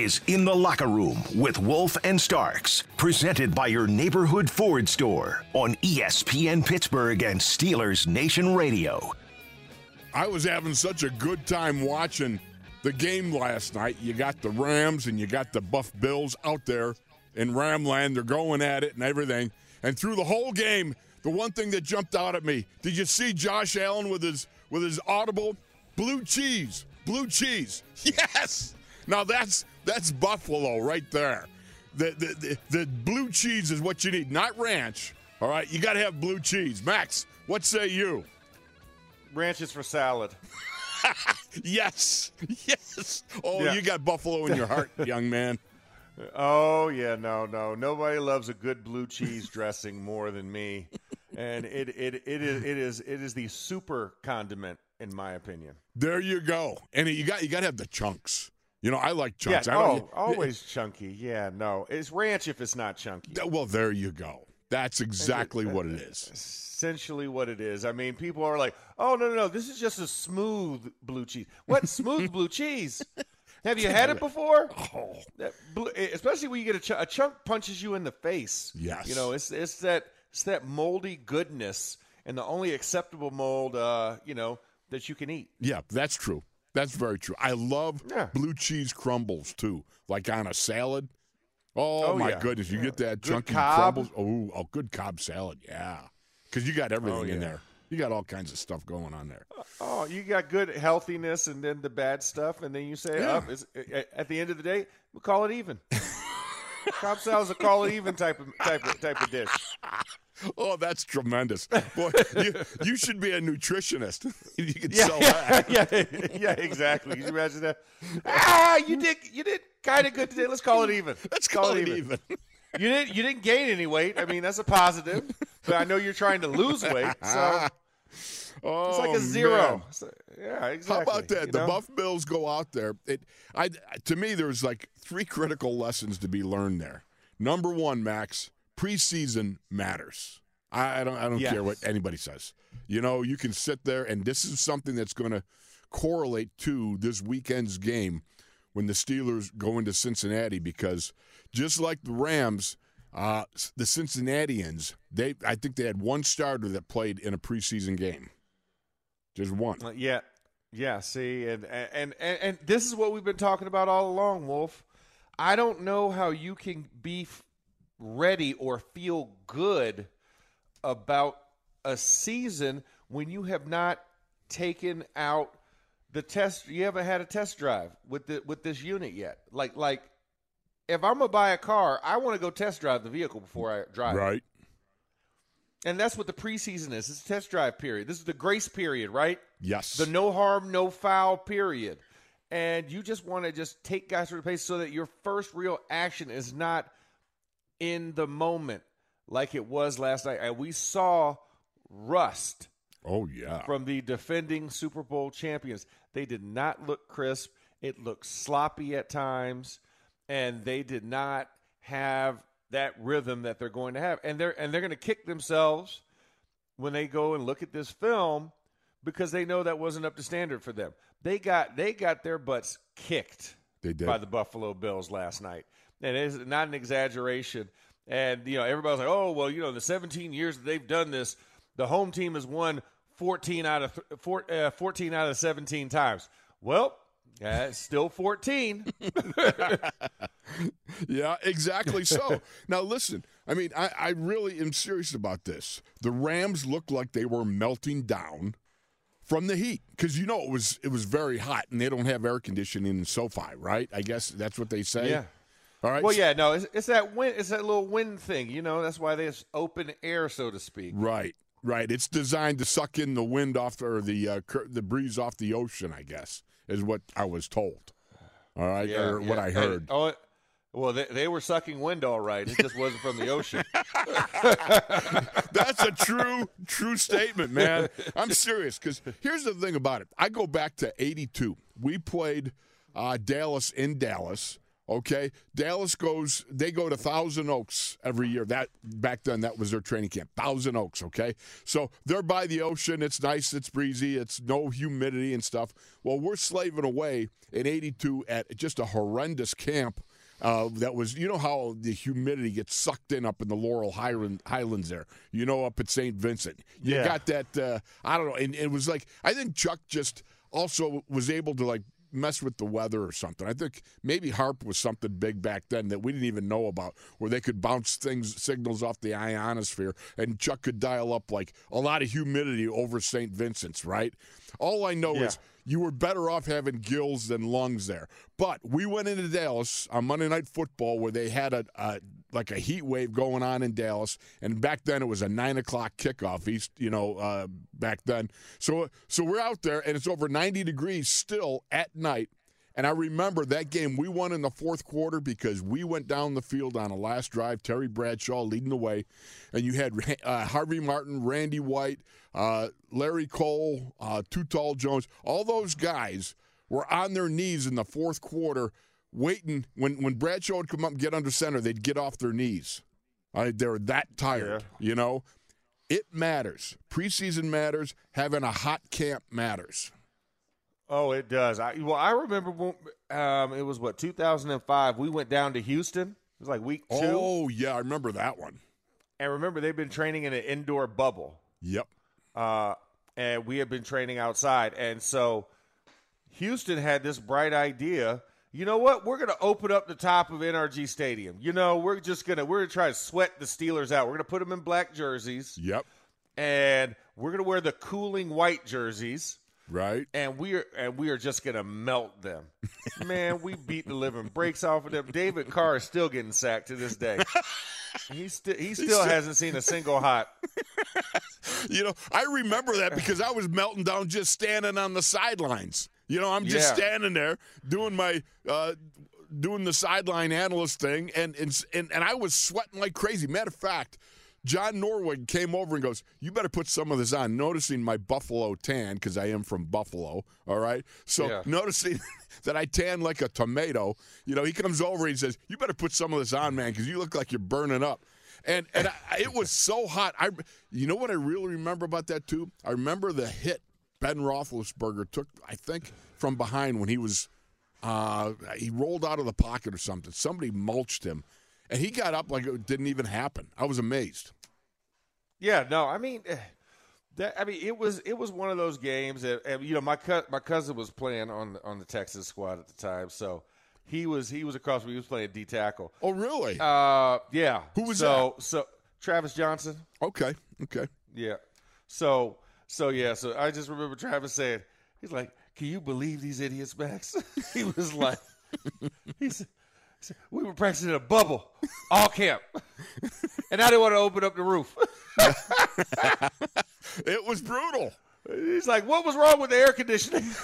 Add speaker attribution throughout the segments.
Speaker 1: Is In the Locker Room with Wolf and Starks, presented by your neighborhood Ford store on ESPN Pittsburgh and Steelers Nation Radio.
Speaker 2: I was having such a good time watching the game last night. You got the Rams and you got the Buff Bills out there in Ramland. They're going at it and everything. And through the whole game, the one thing that jumped out at me, did you see Josh Allen with his with his audible blue cheese? Blue cheese. Yes. Now that's that's Buffalo right there. The the, the, the blue cheese is what you need, not ranch. All right, you got to have blue cheese. Max, what say you?
Speaker 3: Ranch is for salad.
Speaker 2: Yes, yes. Oh,
Speaker 3: Yeah.
Speaker 2: you got Buffalo in your heart, young man.
Speaker 3: Oh yeah, no, no. Nobody loves a good blue cheese dressing more than me. And it, it, it is it is it is the super condiment in my opinion.
Speaker 2: There you go. And you got you got to have the chunks. You know, I like chunks.
Speaker 3: yeah,
Speaker 2: I don't,
Speaker 3: oh, always chunky. Yeah, no. It's ranch if it's not chunky.
Speaker 2: Well, there you go. That's exactly what it is.
Speaker 3: Essentially what it is. I mean, people are like, "Oh, no, no, no. This is just a smooth blue cheese." What smooth blue cheese? Have you had it before?
Speaker 2: Oh,
Speaker 3: That blue, especially when you get a, ch- a chunk punches you in the face.
Speaker 2: Yes.
Speaker 3: you know it's it's that it's that moldy goodness, and the only acceptable mold, uh, you know, that you can eat.
Speaker 2: yeah, that's true. That's very true. I love
Speaker 3: Yeah.
Speaker 2: blue cheese crumbles too, like on a salad. Oh,
Speaker 3: Oh,
Speaker 2: my
Speaker 3: yeah.
Speaker 2: goodness, you get that
Speaker 3: Good
Speaker 2: chunky
Speaker 3: Cobb.
Speaker 2: crumbles. Oh, a good Cobb salad, yeah, because you got everything
Speaker 3: Oh,
Speaker 2: in there. You got all kinds of stuff going on there.
Speaker 3: Uh, oh, you got good healthiness, and then the bad stuff, and then you say,
Speaker 2: Yeah.
Speaker 3: Is at the end of the day, we call it even. Cobb salad's a call it even type of type of type of dish.
Speaker 2: Oh, that's tremendous, boy! you, you should be a nutritionist. you could
Speaker 3: Yeah,
Speaker 2: sell that.
Speaker 3: yeah, yeah, yeah, exactly. Can you imagine that? Ah, you did you did kind of good today. Let's call it even.
Speaker 2: Let's call it even.
Speaker 3: You didn't you didn't gain any weight. I mean, that's a positive. But I know you're trying to lose weight, so
Speaker 2: Oh,
Speaker 3: it's like a zero.
Speaker 2: man.
Speaker 3: So, yeah, exactly.
Speaker 2: How about that?
Speaker 3: you
Speaker 2: The
Speaker 3: know?
Speaker 2: Buff Bills go out there. It, I, to me, there's like three critical lessons to be learned there. Number one, Max, preseason matters. I, I don't, I don't
Speaker 3: Yes.
Speaker 2: care what anybody says. You know, you can sit there, and this is something that's going to correlate to this weekend's game when the Steelers go into Cincinnati because just like the Rams, uh, the Cincinnatians, they, I think they had one starter that played in a preseason game. Just one.
Speaker 3: Yeah, yeah. See, and, and and and this is what we've been talking about all along, Wolf. I don't know how you can be ready or feel good about a season when you have not taken out the test. You haven't had a test drive with the with this unit yet. Like like, if I'm gonna buy a car, I want to go test drive the vehicle before I drive. it.
Speaker 2: Right.
Speaker 3: And that's what the preseason is. It's a test drive period. This is the grace period, right?
Speaker 2: Yes.
Speaker 3: the no harm, no foul period. And you just want to just take guys through the pace so that your first real action is not in the moment like it was last night. And we saw rust
Speaker 2: oh yeah.
Speaker 3: from the defending Super Bowl champions. They did not look crisp. It looked sloppy at times, and they did not have that rhythm that they're going to have. And they're and they're going to kick themselves when they go and look at this film because they know that wasn't up to standard for them. They got they got their butts kicked
Speaker 2: They did.
Speaker 3: by the Buffalo Bills last night. And it is not an exaggeration. And you know, everybody's like, "Oh, well, you know, the 17 years that they've done this, the home team has won 14 out of th- four, uh, 14 out of 17 times." Well, it's still 14.
Speaker 2: Yeah, exactly so. now listen, I mean, I, I really am serious about this. The Rams looked like they were melting down from the heat because you know it was it was very hot and they don't have air conditioning in SoFi, right? I guess that's what they say.
Speaker 3: yeah.
Speaker 2: All right.
Speaker 3: Well, yeah, no, it's, it's that wind. It's that little wind thing. You know, that's why there's open air, so to speak.
Speaker 2: Right. Right. It's designed to suck in the wind off or the uh, cur- the breeze off the ocean. I guess is what I was told. All right,
Speaker 3: Yeah,
Speaker 2: or what. I heard.
Speaker 3: oh, it- well, they, they were sucking wind all right. It just wasn't from the ocean.
Speaker 2: That's a true, true statement, man. I'm serious because here's the thing about it. I go back to '82. We played uh, Dallas in Dallas. Okay, Dallas goes. They go to Thousand Oaks every year. That back then, that was their training camp. Thousand Oaks. Okay, so they're by the ocean. It's nice. It's breezy. It's no humidity and stuff. Well, we're slaving away in '82 at just a horrendous camp uh, that was, you know, how the humidity gets sucked in up in the Laurel Highland, Highlands there, you know, up at St. Vincent. You
Speaker 3: Yeah.
Speaker 2: got that, uh, I don't know. And it was like, I think Chuck just also was able to, like, mess with the weather or something. I think maybe HAARP was something big back then that we didn't even know about, where they could bounce things, signals off the ionosphere, and Chuck could dial up, like, a lot of humidity over St. Vincent's, right? All I know
Speaker 3: Yeah.
Speaker 2: is you were better off having gills than lungs there. But we went into Dallas on Monday Night Football where they had a, a like a heat wave going on in Dallas, and back then it was a nine o'clock kickoff. East, you know, uh, back then. So so we're out there, and it's over ninety degrees still at night. And I remember that game we won in the fourth quarter because we went down the field on a last drive. Terry Bradshaw leading the way, and you had uh, Harvey Martin, Randy White, uh, Larry Cole, uh, Too Tall Jones. All those guys were on their knees in the fourth quarter, waiting. When when Bradshaw would come up and get under center, they'd get off their knees. Uh, they're that tired, you know. It matters. Preseason matters. Having a hot camp matters.
Speaker 3: Oh, it does. I well, I remember when um, it was what 2005. We went down to Houston. It was like week two.
Speaker 2: Oh yeah, I remember that one.
Speaker 3: and remember they've been training in an indoor bubble,
Speaker 2: Yep.
Speaker 3: uh, and we had been training outside. And so Houston had this bright idea. You know what? We're going to open up the top of NRG Stadium. You know, we're just gonna we're gonna try to sweat the Steelers out. We're gonna put them in black jerseys,
Speaker 2: Yep.
Speaker 3: and we're gonna wear the cooling white jerseys.
Speaker 2: Right.
Speaker 3: and we are and we are just gonna melt them. Man, we beat the living breaks off of them. David Carr is still getting sacked to this day. He still he still hasn't seen a single hot.
Speaker 2: You know, I remember that because I was melting down just standing on the sidelines. You know, I'm just
Speaker 3: Yeah.
Speaker 2: standing there doing my uh, doing the sideline analyst thing, and and and, and I was sweating like crazy. Matter of fact. John Norwig came over and goes, "You better put some of this on." Noticing my buffalo tan because I am from Buffalo. All right, so
Speaker 3: Yeah.
Speaker 2: noticing that I tan like a tomato, you know, he comes over and he says, "You better put some of this on, man, because you look like you're burning up." And and I, it was so hot. I, you know what I really remember about that too? I remember the hit Ben Roethlisberger took, I think, from behind when he was, uh, he rolled out of the pocket or something. Somebody mulched him, and he got up like it didn't even happen. I was amazed.
Speaker 3: Yeah, no, I mean eh, that I mean it was it was one of those games that and, you know my co- my cousin was playing on on the Texas squad at the time, so he was he was across me. He was playing D tackle.
Speaker 2: Oh, really?
Speaker 3: Uh, yeah.
Speaker 2: Who was
Speaker 3: so so Travis Johnson.
Speaker 2: okay, okay.
Speaker 3: Yeah. So so yeah. So I just remember Travis saying, he's like, "Can you believe these idiots, Max?" he was like, he said, "We were practicing in a bubble all camp, and I didn't want to open up the roof."
Speaker 2: It was brutal.
Speaker 3: he's like, "What was wrong with the air conditioning?"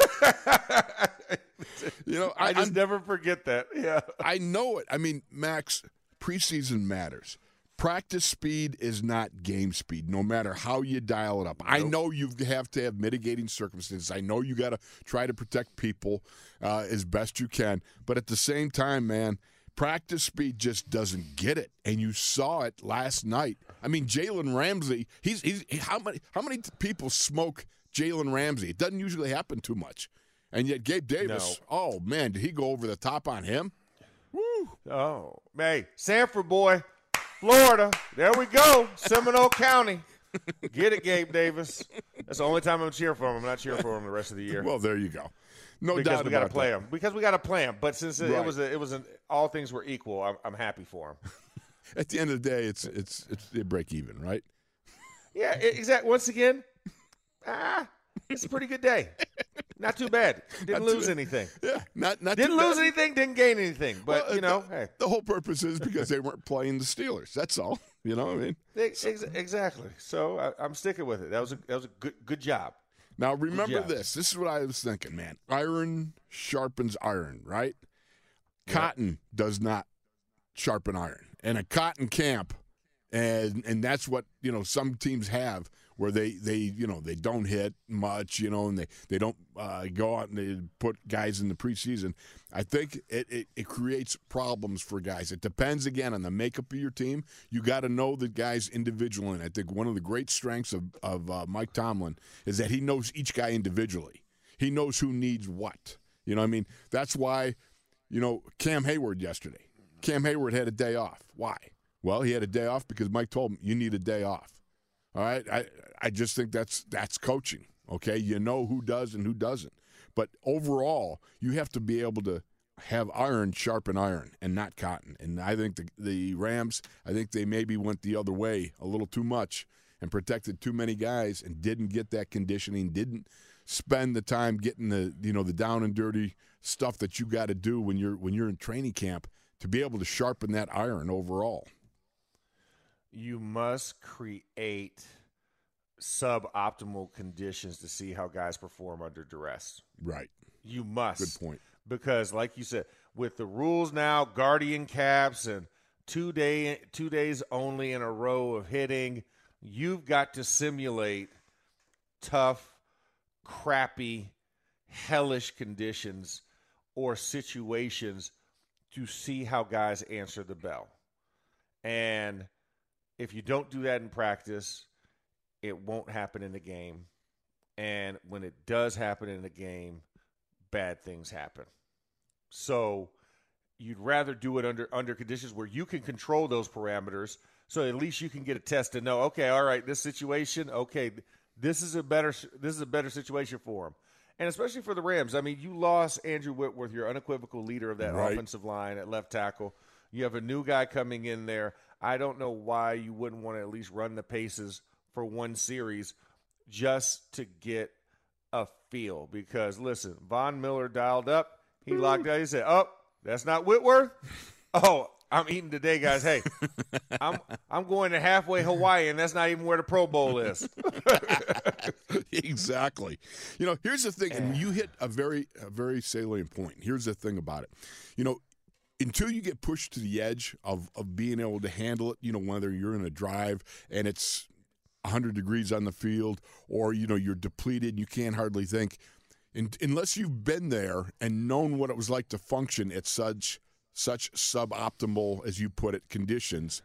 Speaker 2: You know,
Speaker 3: I
Speaker 2: I,
Speaker 3: just
Speaker 2: I'm-
Speaker 3: never forget that. Yeah.
Speaker 2: I know it. I mean, Max, preseason matters. Practice speed is not game speed, no matter how you dial it up. I know you have to have mitigating circumstances. I know you got to try to protect people uh, as best you can. But at the same time, man, practice speed just doesn't get it. And you saw it last night. I mean, Jalen Ramsey, he's, he's how many how many people smoke Jalen Ramsey? It doesn't usually happen too much. And yet Gabe Davis, oh man, did he go over the top on him?
Speaker 3: Oh, hey, Sanford boy, Florida. There we go. Seminole County. Get it, Gabe Davis. That's the only time I'm cheering for him. I'm not cheering for him the rest of the year.
Speaker 2: Well, there you go. No
Speaker 3: because
Speaker 2: doubt
Speaker 3: we got to play
Speaker 2: that.
Speaker 3: him. Because we got to play him. But since it,
Speaker 2: Right.
Speaker 3: it was a, it was an all things were equal, I'm, I'm happy for him.
Speaker 2: At the end of the day, it's it's it's they break even, right?
Speaker 3: Yeah, exactly. Once again, ah, it's a pretty good day. Not too bad. Didn't
Speaker 2: Not
Speaker 3: lose
Speaker 2: bad.
Speaker 3: anything.
Speaker 2: Yeah, not not
Speaker 3: Didn't
Speaker 2: too
Speaker 3: lose
Speaker 2: bad.
Speaker 3: anything. Didn't gain anything. But
Speaker 2: Well,
Speaker 3: you know,
Speaker 2: the,
Speaker 3: hey,
Speaker 2: the whole purpose is because they weren't playing the Steelers. That's all. You know, what I mean.
Speaker 3: ex- ex- exactly. So I, I'm sticking with it. That was a that was a good good job.
Speaker 2: Now remember
Speaker 3: job.
Speaker 2: this. This is what I was thinking, man. Iron sharpens iron, right? Cotton does not sharpen iron. And a cotton camp and and that's what, you know, some teams have where they they, you know, they don't hit much, you know, and they they don't uh, go out and they put guys in the preseason. I think it, it, it creates problems for guys. It depends again on the makeup of your team. You got to know the guys individually. And I think one of the great strengths of of uh, Mike Tomlin is that he knows each guy individually. He knows who needs what. You know, I mean, that's why, you know, Cam Heyward yesterday. Cam Heyward had a day off. Why? Well, he had a day off because Mike told him you need a day off. All right, I I just think that's that's coaching. Okay, you know who does and who doesn't. But overall, you have to be able to have iron sharpen iron and not cotton. And I think the the Rams, I think they maybe went the other way a little too much and protected too many guys and didn't get that conditioning, didn't spend the time getting the you know the down and dirty stuff that you got to do when you're when you're in training camp to be able to sharpen that iron overall.
Speaker 3: You must create suboptimal conditions to see how guys perform under duress.
Speaker 2: Right.
Speaker 3: You must.
Speaker 2: Good point.
Speaker 3: Because, like you said, with the rules now, guardian caps and two day two days only in a row of hitting, you've got to simulate tough, crappy, hellish conditions or situations to see how guys answer the bell. And if you don't do that in practice, it won't happen in the game. And when it does happen in the game, bad things happen. So you'd rather do it under under conditions where you can control those parameters so at least you can get a test to know okay all right this situation okay this is a better this is a better situation for them and especially for the Rams I mean you lost Andrew Whitworth your unequivocal leader of that
Speaker 2: Right.
Speaker 3: offensive line at left tackle you have a new guy coming in there I don't know why you wouldn't want to at least run the paces for one series just to get a feel. Because listen Von Miller dialed up. He locked out he said oh that's not Whitworth? Oh I'm eating today guys. Hey I'm I'm going to halfway Hawaii and that's not even where the Pro Bowl is.
Speaker 2: Exactly. You know, here's the thing, and you hit a very, a very salient point. Here's the thing about it. You know, until you get pushed to the edge of of being able to handle it, you know, whether you're in a drive and it's 100 degrees on the field, or you know you're depleted, you can't hardly think. In, unless you've been there and known what it was like to function at such such suboptimal, as you put it, conditions,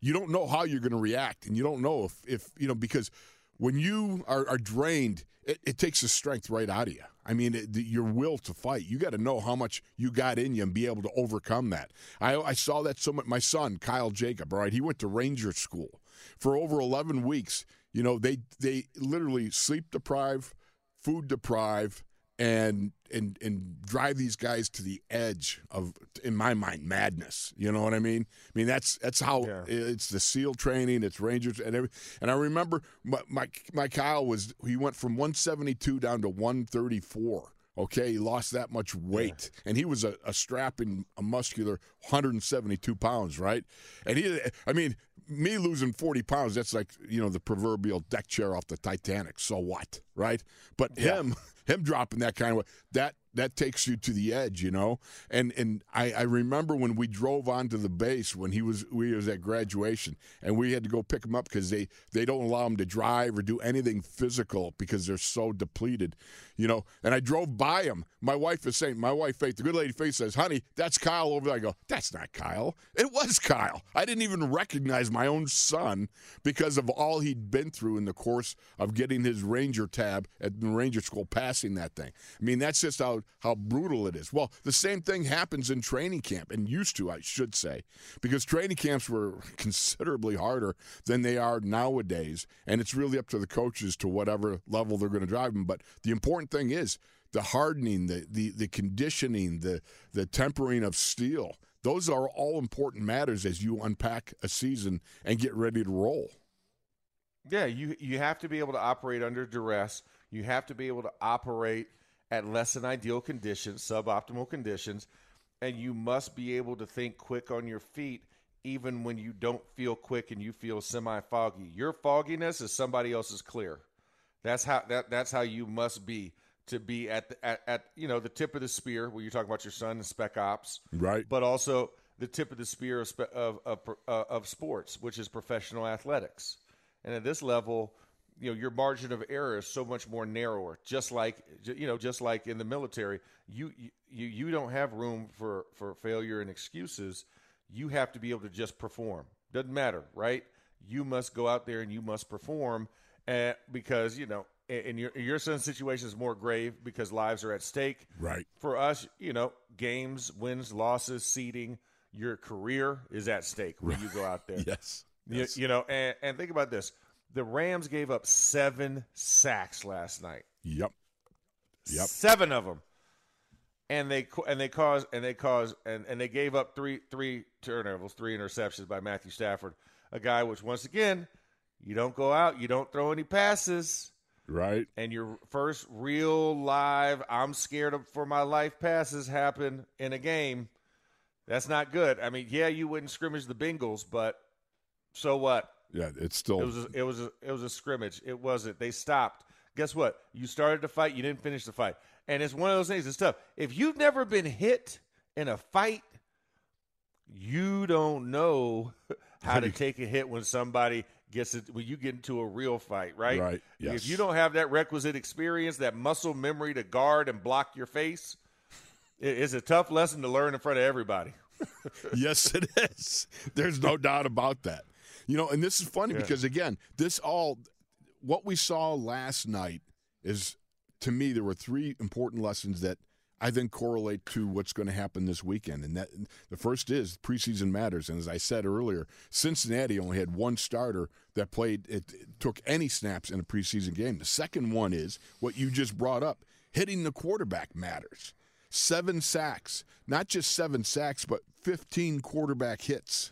Speaker 2: you don't know how you're going to react, and you don't know if, if you know because when you are, are drained, it, it takes the strength right out of you. I mean, it, the, your will to fight. You got to know how much you got in you and be able to overcome that. I, I saw that so much. My son, Kyle Jacob, all right, he went to Ranger School for over 11 weeks. You know, they they literally sleep deprive, food deprive, and and and drive these guys to the edge of, in my mind, madness. You know what I mean? I mean that's that's how
Speaker 3: Yeah.
Speaker 2: it's the SEAL training, it's Rangers, and every, and I remember my, my my Kyle was he went from 172 down to 134. Okay, he lost that much weight, and he was a, a strapping, a muscular 172 pounds, right? And he, I mean, me losing 40 pounds, that's like you know the proverbial deck chair off the Titanic. So what, right? But him, him dropping that kind of weight, that that takes you to the edge, you know. And and I, I remember when we drove onto the base when he was we was at graduation, and we had to go pick him up because they they don't allow him to drive or do anything physical because they're so depleted, you know. And I drove by him. My wife is saying, my wife Faith, the good lady Faith says, "Honey, that's Kyle over there." I go, "That's not Kyle. It was Kyle." I didn't even recognize my own son because of all he'd been through in the course of getting his Ranger tab at the Ranger School, passing that thing. I mean, that's just how how brutal it is. Well, the same thing happens in training camp, and used to, I should say, because training camps were considerably harder than they are nowadays, and it's really up to the coaches to whatever level they're going to drive them. But the important thing is the hardening, the the, the conditioning, the the tempering of steel. Those are all important matters as you unpack a season and get ready to roll.
Speaker 3: Yeah, you you have to be able to operate under duress. You have to be able to operate at less than ideal conditions, suboptimal conditions, and you must be able to think quick on your feet even when you don't feel quick and you feel semi foggy. Your fogginess is somebody else's clear. That's how that that's how you must be to be at the, at, at you know the tip of the spear where you're talking about your son and spec ops,
Speaker 2: Right.
Speaker 3: But also the tip of the spear of of, of, of sports, which is professional athletics. And at this level, you know your margin of error is so much more narrower. Just like you know, just like in the military, you you you don't have room for for failure and excuses. You have to be able to just perform. Doesn't matter, right? You must go out there and you must perform, uh, because you know, in your your son's situation is more grave because lives are at stake.
Speaker 2: Right.
Speaker 3: For us, you know, games, wins, losses, seeding, your career is at stake when you go out there.
Speaker 2: Yes.
Speaker 3: You,
Speaker 2: Yes.
Speaker 3: you know, and, and think about this: the Rams gave up seven sacks last night.
Speaker 2: Yep. Yep.
Speaker 3: Seven of them, and they and they caused and they caused and, and they gave up three three turnovers, three interceptions by Matthew Stafford, a guy which once again, you don't go out, you don't throw any passes,
Speaker 2: Right.
Speaker 3: and your first real live I'm scared of for my life passes happen in a game. That's not good. I mean, yeah, you wouldn't scrimmage the Bengals, but so what?
Speaker 2: Yeah. It's still.
Speaker 3: It was a, it was a, it was a scrimmage. It wasn't. They stopped. Guess what? You started the fight. You didn't finish the fight. And it's one of those things. It's tough. If you've never been hit in a fight, you don't know how to take a hit when somebody gets it. When you get into a real fight, right?
Speaker 2: Right, yes.
Speaker 3: If you don't have that requisite experience, that muscle memory to guard and block your face, it's a tough lesson to learn in front of everybody.
Speaker 2: yes, it is. There's no doubt about that. You know, and this is funny
Speaker 3: Yeah.
Speaker 2: because again, this all what we saw last night is to me there were three important lessons that I think correlate to what's going to happen this weekend. And that the first is preseason matters. And as I said earlier, Cincinnati only had one starter that played it, it took any snaps in a preseason game. The second one is what you just brought up. Hitting the quarterback matters. Seven sacks, not just seven sacks, but 15 quarterback hits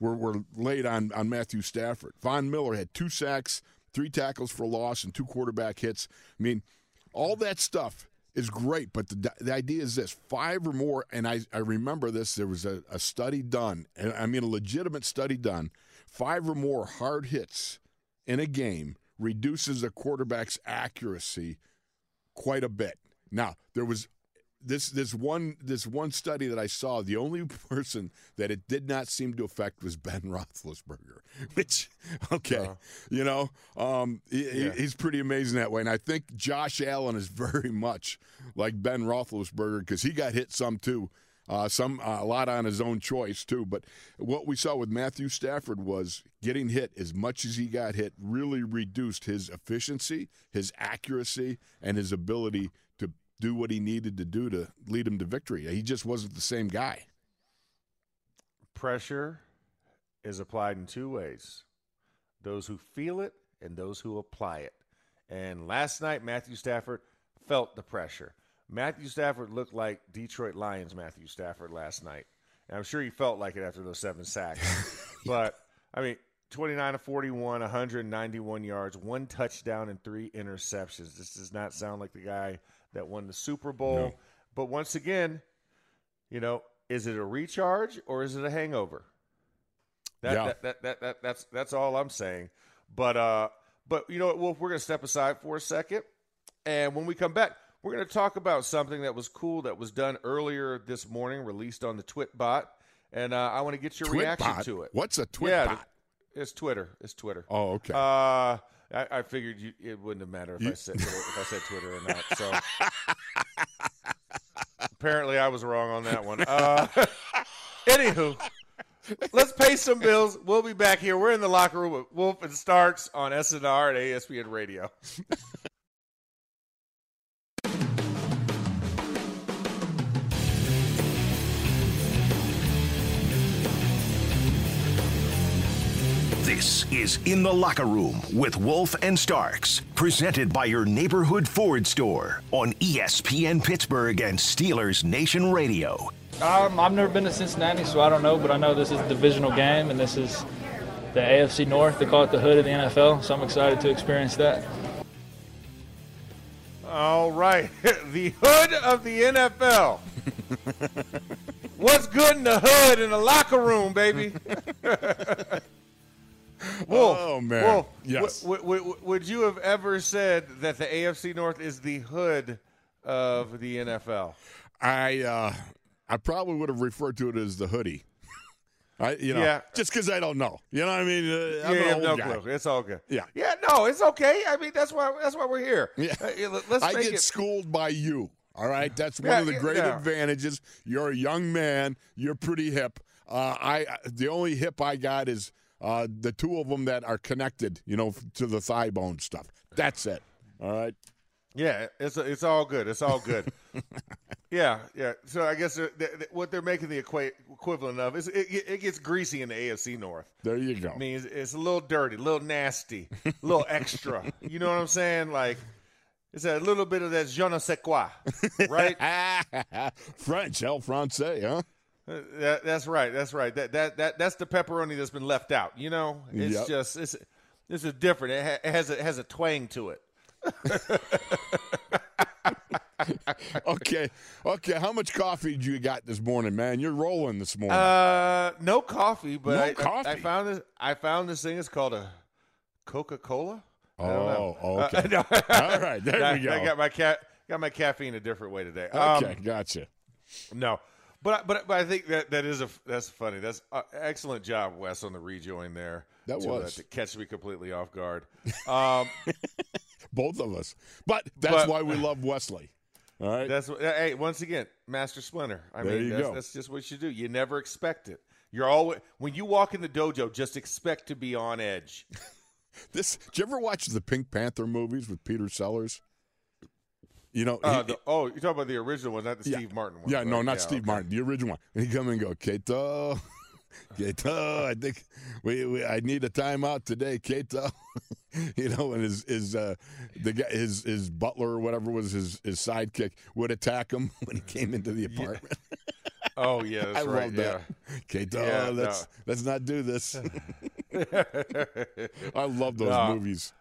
Speaker 2: were, were laid on, on Matthew Stafford. Von Miller had two sacks, three tackles for loss, and two quarterback hits. I mean, all that stuff is great, but the, the idea is this five or more, and I, I remember this, there was a, a study done, and I mean a legitimate study done, five or more hard hits in a game reduces a quarterback's accuracy quite a bit. Now, there was this this one this one study that I saw, the only person that it did not seem to affect was Ben Roethlisberger. Which, okay, you know, um, he,
Speaker 3: Yeah.
Speaker 2: he's pretty amazing that way. And I think Josh Allen is very much like Ben Roethlisberger because he got hit some too. Uh, some uh, a lot on his own choice too, but what we saw with Matthew Stafford was getting hit as much as he got hit really reduced his efficiency, his accuracy, and his ability do what he needed to do to lead him to victory. He just wasn't the same guy.
Speaker 3: Pressure is applied in two ways those who feel it and those who apply it. And last night, Matthew Stafford felt the pressure. Matthew Stafford looked like Detroit Lions Matthew Stafford last night. And I'm sure he felt like it after those seven sacks. but, I mean, 29 to 41, 191 yards, one touchdown, and three interceptions. This does not sound like the guy that won the Super Bowl.
Speaker 2: No.
Speaker 3: But once again, you know, is it a recharge or is it a hangover? That,
Speaker 2: Yeah.
Speaker 3: that, that, that, that, that's that's all I'm saying. But uh, but you know what, Wolf, we're gonna step aside for a second, and when we come back, we're gonna talk about something that was cool that was done earlier this morning, released on the Twitbot, and uh, I want to get your reaction to it.
Speaker 2: What's a Twitbot?
Speaker 3: Yeah, it's Twitter. It's Twitter.
Speaker 2: Oh, okay.
Speaker 3: Uh, I, I figured you, it wouldn't have mattered if I said if I said Twitter or not. So apparently, I was wrong on that one. Uh, anywho, let's pay some bills. We'll be back here. We're in the locker room with Wolf and Starks on SNR at ESPN Radio.
Speaker 1: This is In the Locker Room with Wolf and Starks, presented by your neighborhood Ford store on ESPN Pittsburgh and Steelers Nation Radio.
Speaker 4: Um, I've never been to Cincinnati, so I don't know, but I know this is a divisional game, and this is the AFC North. They call it the hood of the NFL, so I'm excited to experience that.
Speaker 3: All right, the hood of the NFL. What's good in the hood in the locker room, baby? Wolf,
Speaker 2: Oh, man.
Speaker 3: Wolf,
Speaker 2: Yes.
Speaker 3: w- w- w- would you have ever said that the AFC North is the hood of the NFL?
Speaker 2: I uh, I probably would have referred to it as the hoodie. I, you know,
Speaker 3: Yeah.
Speaker 2: just because I don't know. You know what I mean? Uh,
Speaker 3: yeah, no
Speaker 2: guy.
Speaker 3: clue. It's all good.
Speaker 2: Yeah.
Speaker 3: yeah, no, it's okay. I mean, that's why that's why we're here.
Speaker 2: Yeah.
Speaker 3: Uh, let's
Speaker 2: I get
Speaker 3: it.
Speaker 2: schooled by you. All right, that's one
Speaker 3: Yeah,
Speaker 2: of the great advantages. You're a young man. You're pretty hip. Uh, I the only hip I got is uh, the two of them that are connected. You know, to the thigh bone stuff. That's it. All right.
Speaker 3: Yeah, it's it's all good. It's all good. yeah, yeah. So I guess they're, they what they're making the equa- equivalent of is it, it gets greasy in the AFC North.
Speaker 2: There you go.
Speaker 3: I mean, it's, it's a little dirty, a little nasty, a little extra. You know what I'm saying? Like it's a little bit of that je ne sais quoi, right?
Speaker 2: French, El Francais, huh?
Speaker 3: Uh, that, that's right. That's right. That that that that's the pepperoni that's been left out. You know, it's
Speaker 2: Yep.
Speaker 3: just it's this is different. It, ha- it has a, it has a twang to it.
Speaker 2: Okay, okay. How much coffee did you got this morning, man? You're rolling this morning.
Speaker 3: Uh, no coffee, but
Speaker 2: No
Speaker 3: I, I- I, found this. I found this thing. It's called a Coca Cola.
Speaker 2: oh,
Speaker 3: Uh,
Speaker 2: okay.
Speaker 3: no.
Speaker 2: All right, there
Speaker 3: I,
Speaker 2: we go.
Speaker 3: I got my cat. Got my caffeine a different way today.
Speaker 2: okay,
Speaker 3: Um,
Speaker 2: gotcha.
Speaker 3: no, but I- but but I think that that is a that's funny. That's uh, excellent job, Wes, on the rejoin there.
Speaker 2: That
Speaker 3: to, uh,
Speaker 2: was.
Speaker 3: to catch me completely off guard. Um,
Speaker 2: Both of us. But that's
Speaker 3: But-
Speaker 2: why we love Wesley. All right.
Speaker 3: That's what, hey, once again, Master Splinter. I
Speaker 2: There
Speaker 3: mean,
Speaker 2: you
Speaker 3: that's,
Speaker 2: go.
Speaker 3: that's just what you do. You never expect it. You're always when you walk in the dojo, just expect to be on edge.
Speaker 2: This. Did you ever watch the Pink Panther movies with Peter Sellers? You know.
Speaker 3: Uh,
Speaker 2: he-
Speaker 3: the, oh, you're talking about the original one, not the
Speaker 2: yeah.
Speaker 3: Steve Martin one.
Speaker 2: Yeah, no, not
Speaker 3: Yeah,
Speaker 2: Steve
Speaker 3: okay.
Speaker 2: Martin. The original one. And he come and go, Cato, Cato. I think we, we I need a timeout today, Cato. you know, and his his uh, the guy his his butler or whatever was his his sidekick would attack him when he came into the apartment.
Speaker 3: Oh yeah, that's
Speaker 2: I
Speaker 3: right.
Speaker 2: love that. Cato,
Speaker 3: Yeah,
Speaker 2: let's
Speaker 3: no.
Speaker 2: let's not do this. I love those
Speaker 3: No.
Speaker 2: movies.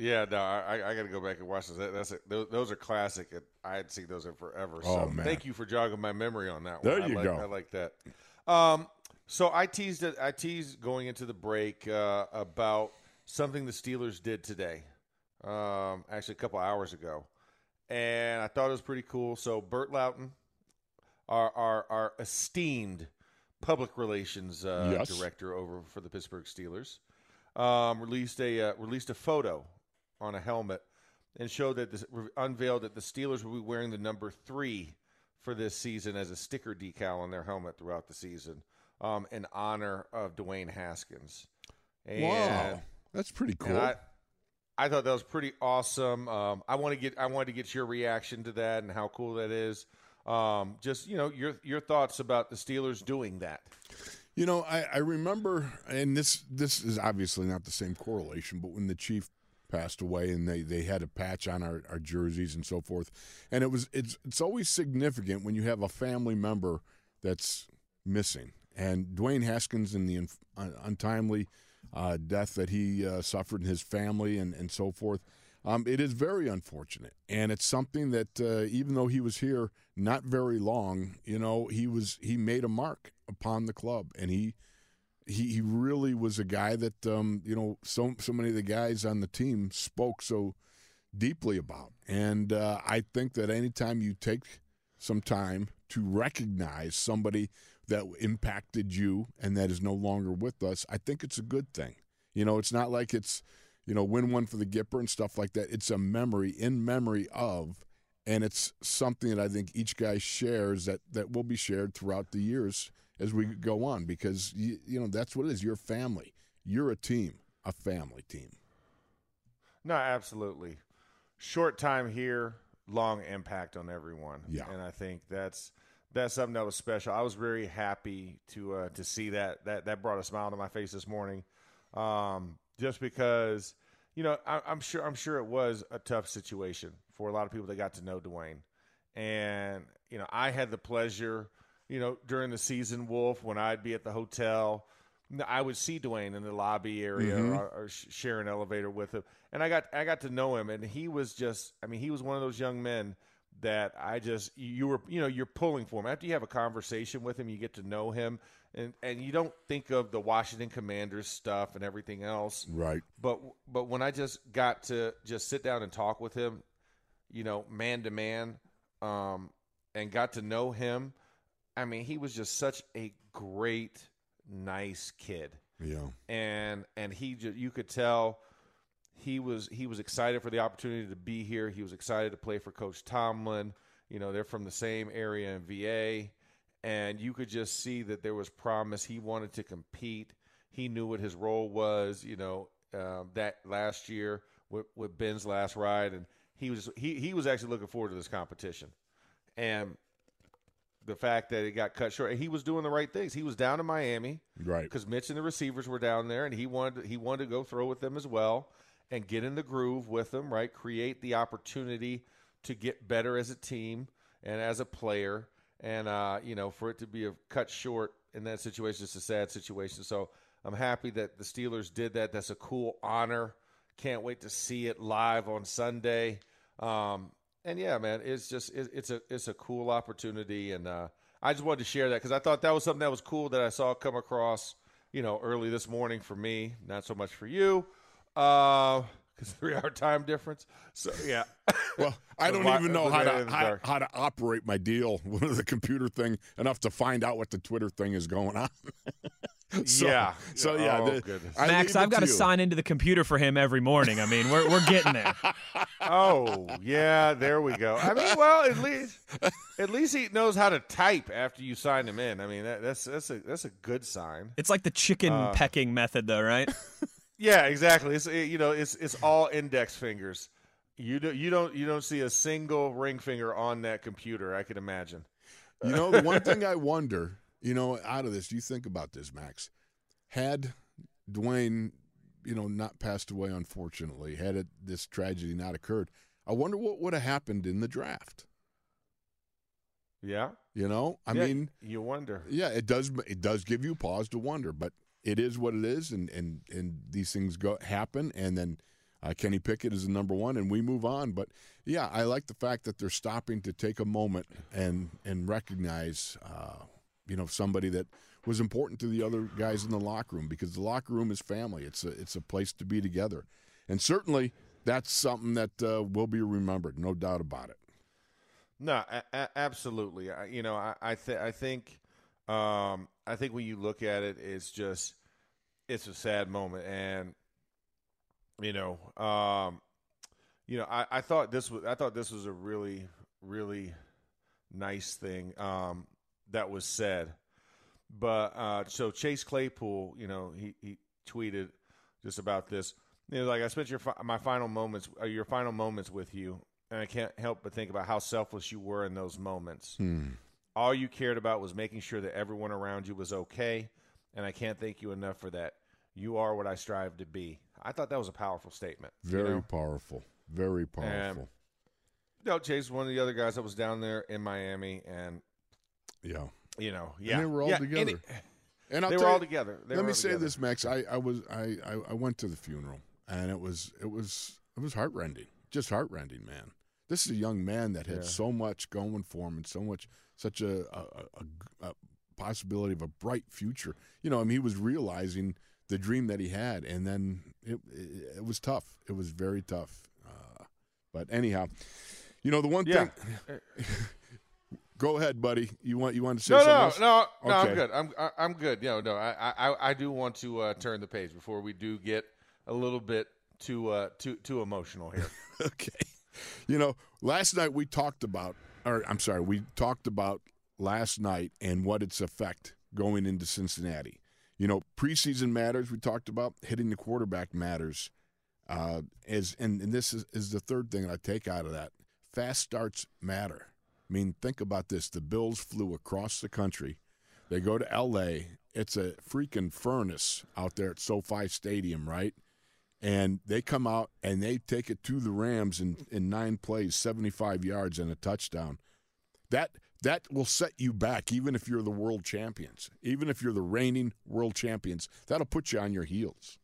Speaker 3: Yeah, no, I, I got to go back and watch those. That, that's a, those, those are classic. I had seen those in forever.
Speaker 2: Oh, man.
Speaker 3: thank you for jogging my memory on that
Speaker 2: There
Speaker 3: one. I
Speaker 2: you
Speaker 3: like,
Speaker 2: go.
Speaker 3: I like that. Um, so I teased it. I teased going into the break uh, about something the Steelers did today. Um, actually, a couple hours ago, and I thought it was pretty cool. So Burt Lauten, our our, our esteemed public relations uh,
Speaker 2: Yes.
Speaker 3: director over for the Pittsburgh Steelers, um, released a uh, released a photo on a helmet and showed that this, unveiled that the Steelers will be wearing the number three for this season as a sticker decal on their helmet throughout the season, um, in honor of Dwayne Haskins. And,
Speaker 2: wow, that's pretty cool.
Speaker 3: I, I thought that was pretty awesome. Um, I want to get I wanted to get your reaction to that and how cool that is. Um, just you know your your thoughts about the Steelers doing that.
Speaker 2: You know, I, I remember, and this this is obviously not the same correlation, but when the chief passed away and they, they had a patch on our, our jerseys and so forth, and it was it's it's always significant when you have a family member that's missing, and Dwayne Haskins and the un, un- untimely uh, death that he uh, suffered in his family and and so forth. Um, it is very unfortunate, and it's something that uh, even though he was here not very long, you know, he was he made a mark upon the club, and he he, he really was a guy that um, you know so so many of the guys on the team spoke so deeply about, and uh, I think that anytime you take some time to recognize somebody that impacted you and that is no longer with us, I think it's a good thing. You know, it's not like it's you know, win one for the Gipper and stuff like that. It's a memory in memory of, and it's something that I think each guy shares that that will be shared throughout the years as we go on because you, you know that's what it is. You're family. You're a team, a family team.
Speaker 3: No, absolutely. Short time here, long impact on everyone.
Speaker 2: Yeah.
Speaker 3: and I think that's that's something that was special. I was very happy to uh, to see that. That that brought a smile to my face this morning, um, just because you know I, I'm sure I'm sure it was a tough situation for a lot of people that got to know Dwayne, and you know I had the pleasure, you know, during the season, Wolf, when I'd be at the hotel. I would see Dwayne in the lobby area
Speaker 2: Mm-hmm.
Speaker 3: or, or share an elevator with him, and I got I got to know him, and he was just I mean he was one of those young men that I just you were you know you're pulling for him after you have a conversation with him, you get to know him, and and you don't think of the Washington Commanders stuff and everything else,
Speaker 2: Right.
Speaker 3: but but when I just got to just sit down and talk with him, you know, man to man, um, and got to know him, I mean, he was just such a great, nice kid,
Speaker 2: Yeah.
Speaker 3: and and he just you could tell he was he was excited for the opportunity to be here. He was excited to play for Coach Tomlin. You know, they're from the same area in VA, and you could just see that there was promise. He wanted to compete. He knew what his role was. You know, um, that last year with, with Ben's last ride, and he was he he was actually looking forward to this competition, and the fact that it got cut short, he was doing the right things. He was down in Miami,
Speaker 2: Right.
Speaker 3: Because Mitch and the receivers were down there, and he wanted he wanted to go throw with them as well and get in the groove with them, right? Create the opportunity to get better as a team and as a player, and uh, you know, for it to be a cut short in that situation, it's a sad situation. So I'm happy that the Steelers did that. That's a cool honor. Can't wait to see it live on Sunday. Um, and yeah, man, it's just it, it's a it's a cool opportunity, and uh, I just wanted to share that because I thought that was something that was cool that I saw come across, you know, early this morning for me. Not so much for you, because three hour time difference. So yeah,
Speaker 2: Well, I don't even know how to how, how to operate my deal with the computer thing enough to find out what the Twitter thing is going on. so,
Speaker 3: Yeah.
Speaker 2: So yeah,
Speaker 3: Oh,
Speaker 2: the-
Speaker 5: Max, I've got to
Speaker 2: you.
Speaker 5: sign into the computer for him every morning. I mean, we're we're getting there.
Speaker 3: oh yeah, there we go. I mean, well, at least at least he knows how to type after you sign him in. I mean, that, that's that's a that's a good sign.
Speaker 5: It's like the chicken
Speaker 3: Uh,
Speaker 5: pecking method, though, right?
Speaker 3: Yeah, exactly. It's it- you know, it's it's all index fingers. You do, you don't you don't see a single ring finger on that computer. I can imagine.
Speaker 2: You know, one thing I wonder, you know, out of this, you think about this, Max. Had Dwayne, you know, not passed away, unfortunately, had it, this tragedy not occurred, I wonder what would have happened in the draft.
Speaker 3: Yeah,
Speaker 2: You know, I
Speaker 3: Yeah,
Speaker 2: mean,
Speaker 3: you wonder.
Speaker 2: yeah, it does. It does give you pause to wonder, but it is what it is, and and and these things go happen, and then uh, Kenny Pickett is the number one, and we move on. But yeah, I like the fact that they're stopping to take a moment and and recognize, uh, you know, somebody that was important to the other guys in the locker room because the locker room is family. It's a it's a place to be together, and certainly that's something that uh, will be remembered, no doubt about it.
Speaker 3: No, a- a- absolutely. I, you know, I I, th- I think um, I think when you look at it, it's just it's a sad moment, and you know, um, you know, I, I thought this was I thought this was a really really nice thing um, that was said, but uh, so Chase Claypool, you know, he he tweeted just about this. You know, like I spent your fi- my final moments, uh, your final moments with you, and I can't help but think about how selfless you were in those moments. All you cared about was making sure that everyone around you was okay, and I can't thank you enough for that. You are what I strive to be. I thought that was a powerful statement. you
Speaker 2: Very
Speaker 3: know?
Speaker 2: powerful, very powerful.
Speaker 3: No, Chase, was one of the other guys that was down there in Miami, and
Speaker 2: yeah.
Speaker 3: you know, yeah,
Speaker 2: they were all
Speaker 3: yeah,
Speaker 2: together. And I'll
Speaker 3: they were all
Speaker 2: you-
Speaker 3: together. They
Speaker 2: let me say
Speaker 3: together.
Speaker 2: this, Max. I, I was I, I, I went to the funeral and it was it was it was heartrending. Just heartrending, man. This is a young man that had
Speaker 3: Yeah.
Speaker 2: so much going for him and so much such a, a, a, a possibility of a bright future. You know, I mean, he was realizing the dream that he had, and then it it, it was tough. It was very tough. Uh, but anyhow, you know, the one
Speaker 3: Yeah.
Speaker 2: thing. Go ahead, buddy. You want you want to say
Speaker 3: No,
Speaker 2: something
Speaker 3: no,
Speaker 2: else?
Speaker 3: no, no. I'm good. I'm I- I'm good. No, no. I I, I do want to uh, turn the page before we do get a little bit too uh, too too emotional here.
Speaker 2: okay. You know, last night we talked about, or I'm sorry, we talked about last night and what its effect going into Cincinnati. You know, preseason matters. We talked about hitting the quarterback matters. Uh, as and, and this is, is the third thing I take out of that. Fast starts matter. I mean, think about this: the Bills flew across the country. They go to L.A. It's a freaking furnace out there at SoFi Stadium, right? and they come out and they take it to the Rams in, in nine plays, 75 yards and a touchdown. That that will set you back, even if you're the world champions, even if you're the reigning world champions. That'll put you on your heels.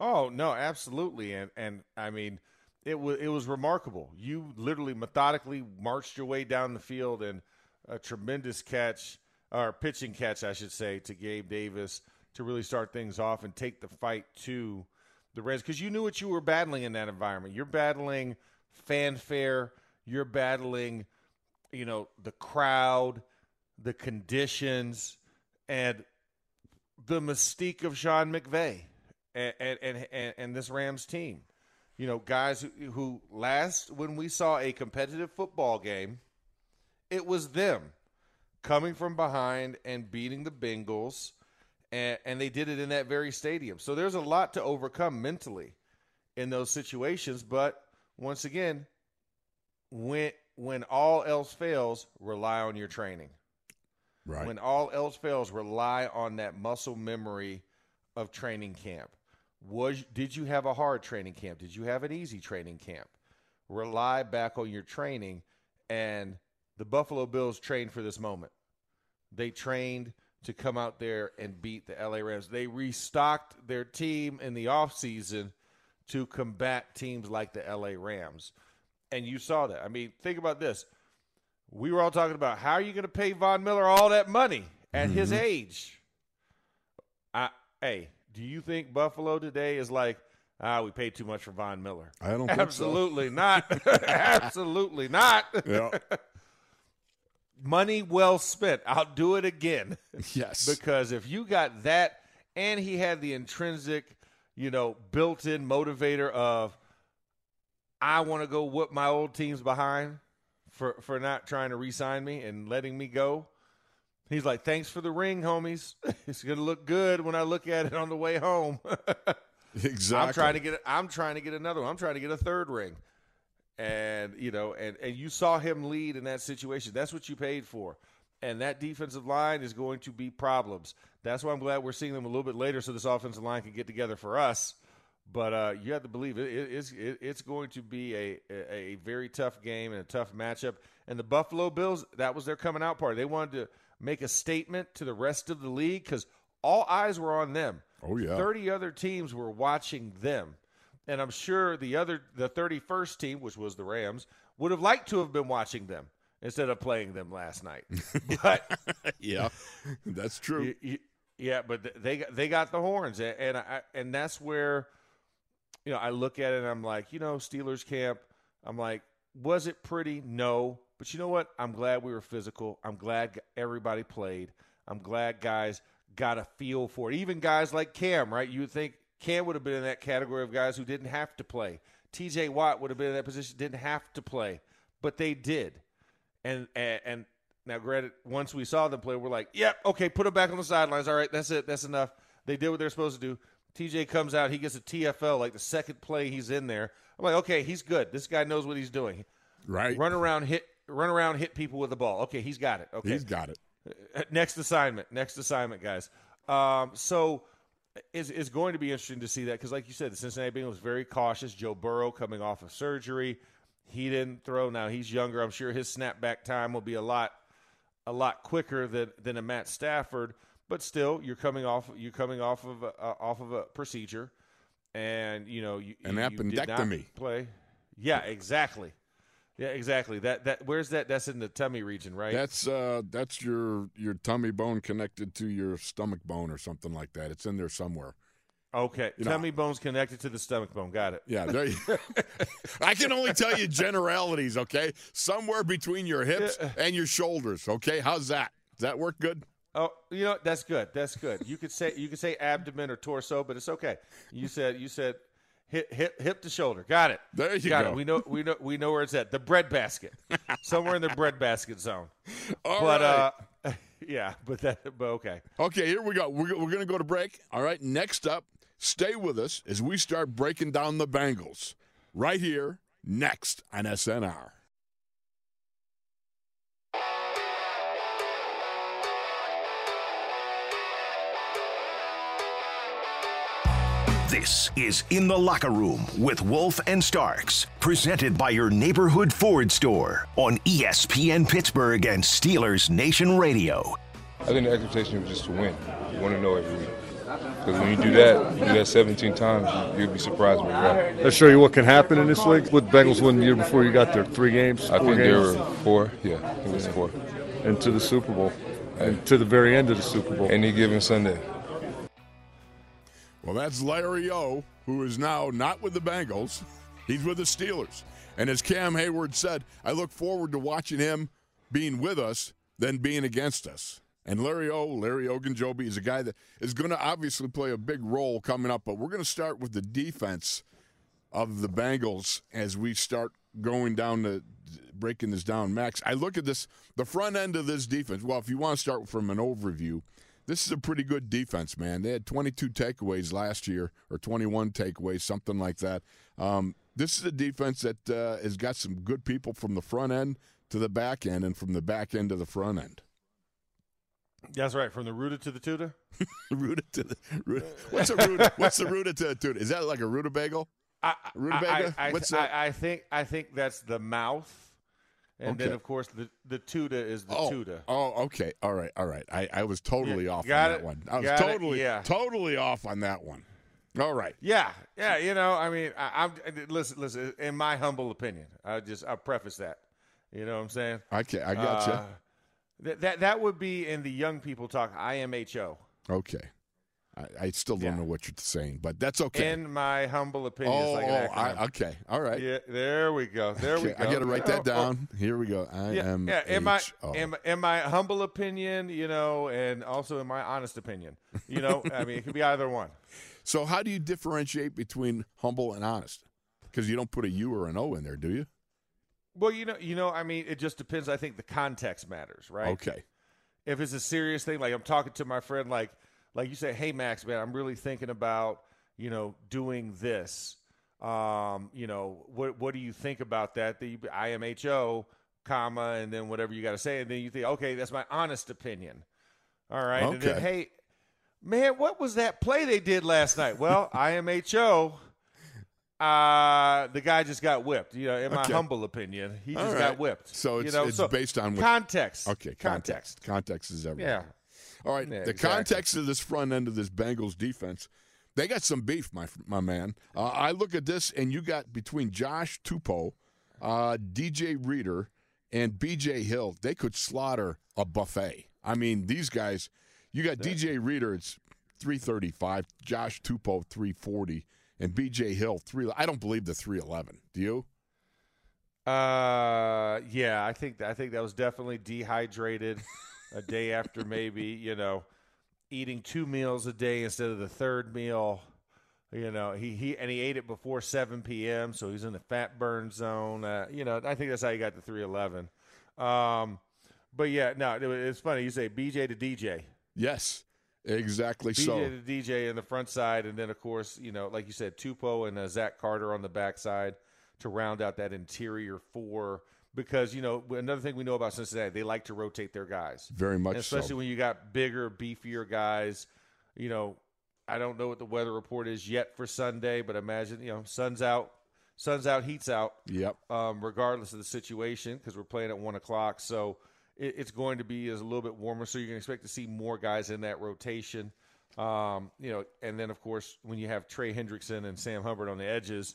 Speaker 3: Oh no, absolutely, and and I mean, it was it was remarkable. You literally methodically marched your way down the field, and a tremendous catch or pitching catch, I should say, to Gabe Davis to really start things off and take the fight to the Reds because you knew what you were battling in that environment. You're battling fanfare. You're battling, you know, the crowd, the conditions, and the mystique of Sean McVay and and and, and this Rams team. You know, guys who, who last when we saw a competitive football game, it was them coming from behind and beating the Bengals, and, and they did it in that very stadium. So there's a lot to overcome mentally in those situations. But once again, when when all else fails, rely on your training.
Speaker 2: Right.
Speaker 3: When all else fails, rely on that muscle memory of training camp. Was did you have a hard training camp? Did you have an easy training camp? Rely back on your training and the Buffalo Bills trained for this moment. They trained to come out there and beat the LA Rams. They restocked their team in the offseason to combat teams like the LA Rams. And you saw that. I mean, think about this. We were all talking about how are you going to pay Von Miller all that money at his mm-hmm. age? I, hey, do you think Buffalo today is like, ah, we paid too much for Von Miller?
Speaker 2: I don't think so.
Speaker 3: Absolutely not. Absolutely not.
Speaker 2: Yeah.
Speaker 3: Money well spent. I'll do it again.
Speaker 2: yes.
Speaker 3: because if you got that and he had the intrinsic, you know, built-in motivator of I want to go whoop my old teams behind for for not trying to re-sign me and letting me go. He's like, "Thanks for the ring, homies. It's going to look good when I look at it on the way home."
Speaker 2: exactly.
Speaker 3: I'm trying to get I'm trying to get another one. I'm trying to get a third ring. And you know, and and you saw him lead in that situation. That's what you paid for. And that defensive line is going to be problems. That's why I'm glad we're seeing them a little bit later, so this offensive line can get together for us. But uh, you have to believe it, it, it's it, it's going to be a, a a very tough game and a tough matchup. And the Buffalo Bills, that was their coming out party. They wanted to make a statement to the rest of the league because all eyes were on them.
Speaker 2: Oh, yeah.
Speaker 3: 30 other teams were watching them. And I'm sure the other the 31st team, which was the Rams, would have liked to have been watching them instead of playing them last night. But
Speaker 2: yeah. That's true.
Speaker 3: yeah, but they got- they got the horns, and and, I, and that's where you know I look at it and I'm like, you know, Steelers camp. I'm like, was it pretty? No, but you know what? I'm glad we were physical. I'm glad everybody played. I'm glad guys got a feel for it. Even guys like Cam, right? You would think Cam would have been in that category of guys who didn't have to play. T.J. Watt would have been in that position, didn't have to play, but they did. And and, and now, granted, once we saw them play, we're like, "Yep, okay, put them back on the sidelines. All right, that's it. That's enough." They did what they're supposed to do. TJ comes out, he gets a TFL like the second play he's in there. I'm like, "Okay, he's good. This guy knows what he's doing.
Speaker 2: Right.
Speaker 3: Run around, hit, run around, hit people with the ball. Okay, he's got it. Okay,
Speaker 2: He's got it.
Speaker 3: Uh, next assignment. Next assignment, guys. Um, so it's, it's going to be interesting to see that because, like you said, the Cincinnati Bengals very cautious. Joe Burrow coming off of surgery, he didn't throw. Now he's younger. I'm sure his snapback time will be a lot, a lot quicker than than a Matt Stafford. But still, you're coming off. You're coming off of a, uh, off of a procedure, and you know you,
Speaker 2: An
Speaker 3: you, you did not
Speaker 2: appendectomy.
Speaker 3: play. Yeah, exactly. Yeah, exactly. That that where's that? That's in the tummy region, right?
Speaker 2: That's uh that's your your tummy bone connected to your stomach bone or something like that. It's in there somewhere.
Speaker 3: Okay,
Speaker 2: You know-
Speaker 3: tummy bone's connected to the stomach bone. Got it.
Speaker 2: Yeah, there you, I can only tell you generalities, okay? Somewhere between your hips and your shoulders, okay? How's that? Does that work good?
Speaker 3: Oh, you know that's good. That's good. You could say you could say abdomen or torso, but it's okay. You said you said hip hip hip to shoulder. Got it.
Speaker 2: There you
Speaker 3: Got
Speaker 2: go.
Speaker 3: it. We know we know we know where it's at. The bread basket, somewhere in the bread basket zone.
Speaker 2: All
Speaker 3: but
Speaker 2: right.
Speaker 3: uh, yeah, but that but okay.
Speaker 2: Okay, here we go. We're, we're going to go to break. All right, next up, stay with us as we start breaking down the Bengals right here, next on SNR.
Speaker 1: This is In the Locker Room with Wolf and Starks, presented by your neighborhood Ford store on ESPN Pittsburgh and Steelers Nation Radio.
Speaker 6: I think the expectation was just to win. You want to know every week. Because when you do that, you do that 17 times, you, you'll be surprised when you got
Speaker 7: That show you what can happen in this league. With Bengals won the year before you got there, three games,
Speaker 6: I
Speaker 7: four
Speaker 6: think there were four. Yeah, I think it was four.
Speaker 7: and to the Super Bowl, and to the very end of the Super Bowl.
Speaker 6: Any given Sunday.
Speaker 2: Well, that's Larry O, who is now not with the Bengals. He's with the Steelers. And as Cam Heyward said, I look forward to watching him being with us than being against us. And Larry O, Larry Ogunjobi, is a guy that is going to obviously play a big role coming up. But we're going to start with the defense of the Bengals as we start going down to breaking this down. Max, I look at this the front end of this defense. Well, if you want to start from an overview, this is a pretty good defense, man. They had 22 takeaways last year, or 21 takeaways, something like that. Um, this is a defense that uh, has got some good people from the front end to the back end, and from the back end to the front end.
Speaker 3: That's right. From the rooted to the tutor.
Speaker 2: Rooted to the Ruta- what's a Ruta, what's the Ruta to, to Is that like a rutabaga?
Speaker 3: I,
Speaker 2: Rutabaga?
Speaker 3: I, I, I. I think I think that's the mouth, and then of course the the tuta is the
Speaker 2: oh,
Speaker 3: tuta.
Speaker 2: oh, okay, all right, all right. I, I was totally
Speaker 3: Yeah,
Speaker 2: off on that
Speaker 3: it,
Speaker 2: one. I was
Speaker 3: got
Speaker 2: totally,
Speaker 3: yeah.
Speaker 2: totally off on that one. All right.
Speaker 3: Yeah, yeah. You know, I mean, I, I'm listen, listen. In my humble opinion, I just I preface that. You know what I'm saying?
Speaker 2: Okay, I got you.
Speaker 3: Uh, that that that would be in the young people talk. IMHO.
Speaker 2: Okay. I, I still don't
Speaker 3: Yeah.
Speaker 2: know what you're saying, but that's okay.
Speaker 3: In my humble opinion,
Speaker 2: oh,
Speaker 3: like
Speaker 2: oh, I, okay. All right.
Speaker 3: Yeah, there we go. There we go.
Speaker 2: I got to write that
Speaker 3: Oh, oh,
Speaker 2: down. Here we go. I
Speaker 3: Yeah,
Speaker 2: am.
Speaker 3: yeah. In my, in, my- in my humble opinion, you know, and also in my honest opinion, you know, I mean, it could be either one.
Speaker 2: So, how do you differentiate between humble and honest? Because you don't put a U or an O in there, do you?
Speaker 3: Well, you know, you know, I mean, it just depends. I think the context matters, right?
Speaker 2: Okay.
Speaker 3: If it's a serious thing, like I'm talking to my friend, like, like you say, hey Max, man, I'm really thinking about, you know, doing this. Um, you know, what what do you think about that? The IMHO, comma, and then whatever you got to say, and then you think, okay, that's my honest opinion. All right, and then hey, man, what was that play they did last night? Well, IMHO. Uh, the guy just got whipped. You know, in my
Speaker 2: Okay.
Speaker 3: humble opinion, he
Speaker 2: All
Speaker 3: just
Speaker 2: right.
Speaker 3: got whipped.
Speaker 2: So
Speaker 3: you
Speaker 2: it's,
Speaker 3: know,
Speaker 2: it's
Speaker 3: so
Speaker 2: based on what,
Speaker 3: context.
Speaker 2: Okay, context. Context is everything.
Speaker 3: Yeah.
Speaker 2: All right.
Speaker 3: Yeah,
Speaker 2: the
Speaker 3: exactly.
Speaker 2: context of this front end of this Bengals defense, they got some beef, my my man. Uh, I look at this, and you got between Josh Tupou, uh, DJ Reader, and BJ Hill, they could slaughter a buffet. I mean, these guys. You got DJ Reader, it's three thirty five. Josh Tupou, three forty, and BJ Hill, three. I don't believe the three eleven. Do you?
Speaker 3: Uh, yeah, I think I think that was definitely dehydrated. a day after maybe you know eating two meals a day instead of the third meal. You know, he he and he ate it before seven p.m., so he's in the fat burn zone. Uh, you know, I think that's how you got the three eleven. Um, but yeah, no, it, it's funny. You say BJ to DJ.
Speaker 2: Yes, exactly.
Speaker 3: BJ
Speaker 2: so BJ
Speaker 3: to DJ in the front side, and then of course, you know, like you said, Tupou and uh, Zach Carter on the backside to round out that interior four. Because you know another thing we know about Cincinnati, they like to rotate their guys,
Speaker 2: very much
Speaker 3: and especially
Speaker 2: so.
Speaker 3: when you got bigger, beefier guys. You know, I don't know what the weather report is yet for Sunday, but imagine you know sun's out, sun's out, heat's out.
Speaker 2: Yep.
Speaker 3: Um, regardless of the situation, because we're playing at one o'clock, so it, it's going to be is a little bit warmer. So you can expect to see more guys in that rotation. Um, you know, and then of course when you have Trey Hendrickson and Sam Hubbard on the edges,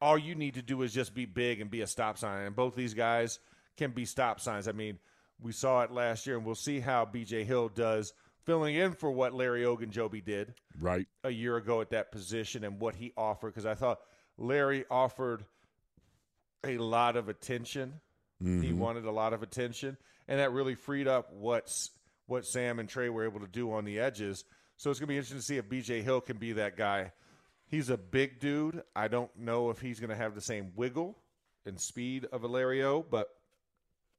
Speaker 3: all you need to do is just be big and be a stop sign. And both these guys can be stop signs. I mean, we saw it last year, and we'll see how B.J. Hill does filling in for what Larry Ogunjobi did
Speaker 2: Right.
Speaker 3: a year ago at that position and what he offered. Because I thought Larry offered a lot of attention. He mm-hmm. wanted a lot of attention, and that really freed up what's what Sam and Trey were able to do on the edges. So it's gonna be interesting to see if B.J. Hill can be that guy. He's a big dude. I don't know if he's gonna have the same wiggle and speed of Larry O, but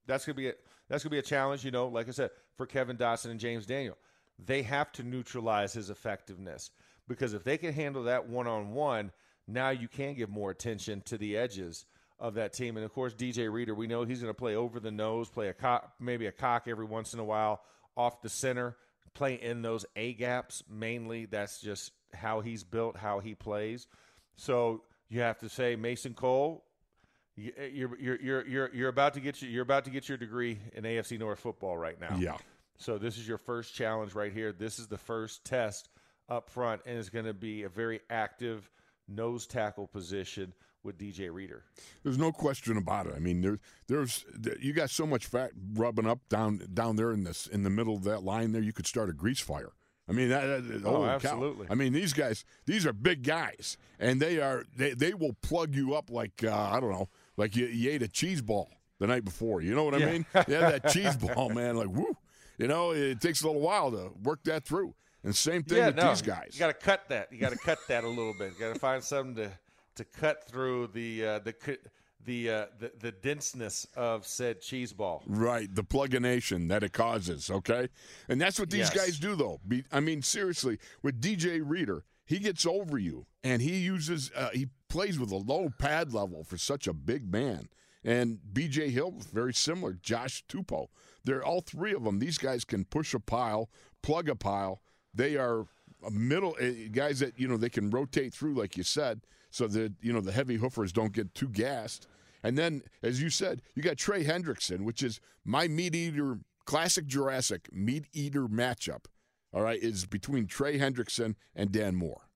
Speaker 3: that's gonna be a, that's gonna be a challenge. You know, like I said, for Kevin Dotson and James Daniel, they have to neutralize his effectiveness because if they can handle that one on one, now you can give more attention to the edges of that team. And of course, DJ Reader, we know he's going to play over the nose, play a cock, maybe a cock every once in a while off the center, play in those A gaps mainly. That's just how he's built, how he plays. So you have to say Mason Cole. you- eh, You're you're you're you're you're about to get your, you're about to get your degree in AFC North football right now.
Speaker 2: Yeah.
Speaker 3: So this is your first challenge right here. This is the first test up front, and it's going to be a very active nose tackle position with DJ Reader.
Speaker 2: There's no question about it. I mean, there, there's you got so much fat rubbing up down down there in this in the middle of that line there. You could start a grease fire. I mean, that, that,
Speaker 3: Oh,
Speaker 2: holy cow.
Speaker 3: absolutely.
Speaker 2: I mean, these guys, these are big guys, and they are they, they will plug you up like uh, I don't know, like you, you ate a cheese ball the night before. You know what I
Speaker 3: Yeah.
Speaker 2: mean? Yeah, that cheese ball, man. Like, woo. You know, it takes a little while to work that through. And same thing
Speaker 3: yeah,
Speaker 2: with
Speaker 3: no,
Speaker 2: these guys.
Speaker 3: You got to cut that. You got to cut that a little bit. You got to find something to to cut through the uh, the the, uh, the the denseness of said cheese ball.
Speaker 2: Right, the plugination that it causes, okay? And that's what these
Speaker 3: Yes.
Speaker 2: guys do, though. Be, I mean, seriously, with DJ Reader, he gets over you, and he uses, uh, he plays with a low pad level for such a big man. And BJ Hill, very similar. Josh Tupou, they're all three of them. These guys can push a pile, plug a pile. They are a middle uh, guys that you know they can rotate through, like you said, so that you know the heavy hoofers don't get too gassed. And then, as you said, you got Trey Hendrickson, which is my meat eater, classic Jurassic meat eater matchup. All right, is between Trey Hendrickson and Dan Moore.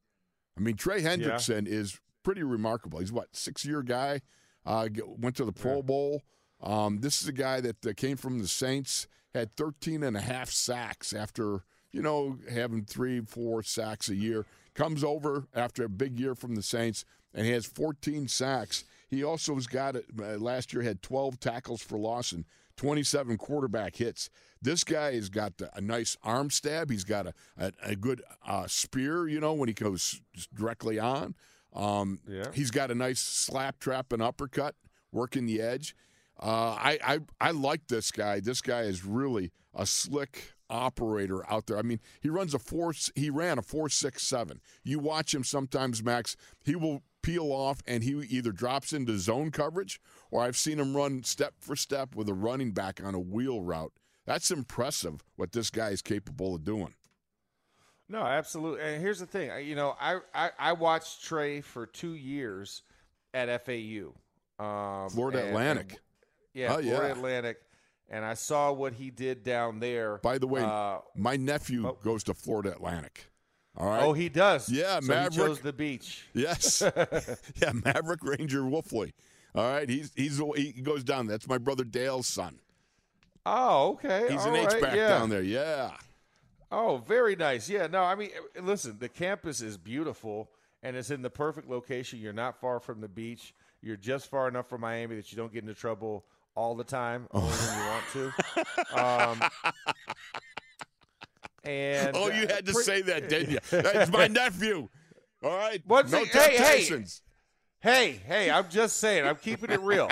Speaker 2: I mean, Trey Hendrickson is pretty remarkable. He's what six year guy, uh, went to the Pro Bowl. Um, this is a guy that uh, came from the Saints, had 13 and a half sacks after you know having three, four sacks a year. Comes over after a big year from the Saints and he has 14 sacks. He also has got it. Uh, last year had 12 tackles for loss and 27 quarterback hits. This guy has got a nice arm stab. He's got a a, a good uh, spear. You know when he goes directly on. Um,
Speaker 3: Yeah.
Speaker 2: He's got a nice slap trap and uppercut working the edge. Uh, I, I I like this guy. This guy is really a slick operator out there. I mean, he runs a four. He ran a four six seven. You watch him sometimes, Max. He will peel off and he either drops into zone coverage or I've seen him run step for step with a running back on a wheel route. That's impressive what this guy is capable of doing.
Speaker 3: No, absolutely. And here's the thing. You know, I I, I watched Trey for two years at FAU, um,
Speaker 2: Florida
Speaker 3: and-
Speaker 2: Atlantic.
Speaker 3: and- yeah,
Speaker 2: Oh,
Speaker 3: Florida
Speaker 2: yeah.
Speaker 3: Atlantic. And I saw what he did down there.
Speaker 2: By the way,
Speaker 3: uh,
Speaker 2: my nephew
Speaker 3: oh.
Speaker 2: goes to Florida Atlantic. All right.
Speaker 3: oh, he does.
Speaker 2: Yeah,
Speaker 3: so
Speaker 2: Maverick.
Speaker 3: He chose the beach.
Speaker 2: Yes. yeah, Maverick Ranger Wolfley. All right, he's he's he goes down. That's my brother Dale's son.
Speaker 3: Oh, okay.
Speaker 2: He's
Speaker 3: All
Speaker 2: an
Speaker 3: right,
Speaker 2: H back
Speaker 3: yeah.
Speaker 2: down there. Yeah.
Speaker 3: Oh, very nice. Yeah, no, I mean, uh, listen, the campus is beautiful and it's in the perfect location. You're not far from the beach. You're just far enough from Miami that you don't get into trouble all the time, only when you want to. Um, and
Speaker 2: Oh, you
Speaker 3: uh,
Speaker 2: had to say that, didn't you? That's my nephew. All right.
Speaker 3: What's
Speaker 2: no
Speaker 3: it- hey, hey.
Speaker 2: temptations.
Speaker 3: Hey, hey, I'm just saying, I'm keeping it real.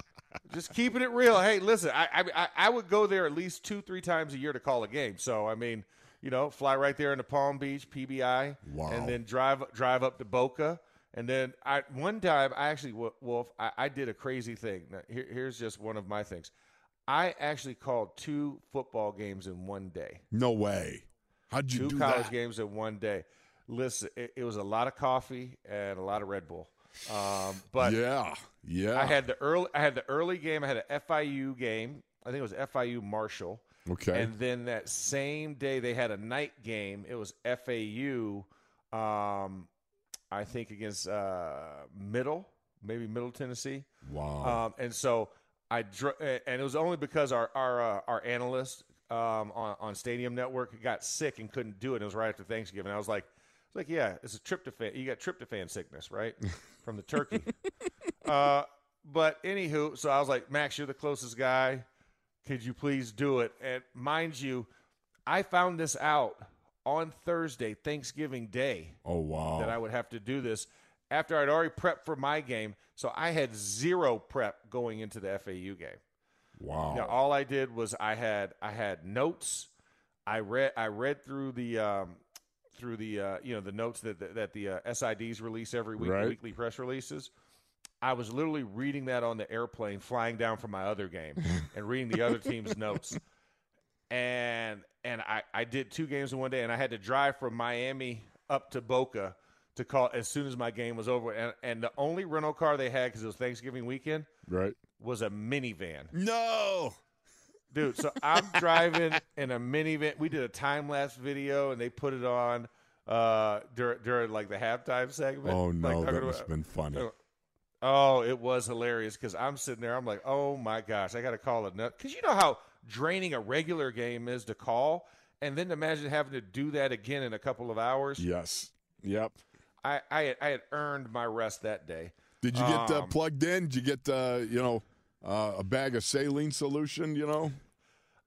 Speaker 3: just keeping it real. Hey, listen, I, I I I would go there at least two, three times a year to call a game. So I mean, you know, fly right there into Palm Beach, PBI,
Speaker 2: Wow.
Speaker 3: and then drive drive up to Boca, and then I one time I actually Wo- Wolf I, I did a crazy thing. Now, here, here's just one of my things. I actually called two football games in one day
Speaker 2: No way. How'd you
Speaker 3: two
Speaker 2: do
Speaker 3: college
Speaker 2: that?
Speaker 3: games in one day. Listen, it, it was a lot of coffee and a lot of Red Bull. Um, but
Speaker 2: yeah, yeah.
Speaker 3: I had the early, I had the early game. I had an FIU game. I think it was FIU Marshall.
Speaker 2: Okay.
Speaker 3: And then that same day they had a night game. It was FAU. Um, I think against uh, Middle, maybe Middle Tennessee.
Speaker 2: wow.
Speaker 3: Um, and so I dr- and it was only because our our uh, our analyst um, on on Stadium Network got sick and couldn't do it. It was right after Thanksgiving. I was like, I was like, yeah, it's a tryptophan. You got tryptophan sickness, right, from the turkey. uh, but anywho, so I was like, Max, you're the closest guy. Could you please do it? And mind you, I found this out on Thursday, Thanksgiving Day
Speaker 2: oh wow.
Speaker 3: that I would have to do this after I'd already prepped for my game. So I had zero prep going into the FAU game.
Speaker 2: wow.
Speaker 3: Now, all I did was I had I had notes. I read I read through the um, through the uh, you know the notes that that, that the uh, SIDs release every week, the
Speaker 2: Right.
Speaker 3: weekly press releases. I was literally reading that on the airplane, flying down from my other game, and reading the other team's notes. And and I I did two games in one day, and I had to drive from Miami up to Boca to call as soon as my game was over, and and the only rental car they had because it was Thanksgiving weekend
Speaker 2: Right.
Speaker 3: was a minivan.
Speaker 2: No.
Speaker 3: Dude, so I'm driving in a minivan. We did a time lapse video and they put it on uh during, during like the halftime segment.
Speaker 2: Oh no,
Speaker 3: talking
Speaker 2: that must have been funny.
Speaker 3: Oh, it was hilarious because I'm sitting there. I'm like, oh my gosh, I got to call it nut because you know how draining a regular game is to call, and then imagine having to do that again in a couple of hours.
Speaker 2: Yes. Yep.
Speaker 3: I I had, I had earned my rest that day.
Speaker 2: Did you get uh,
Speaker 3: Um,
Speaker 2: plugged in? Did you get uh, you know uh, a bag of saline solution? You know.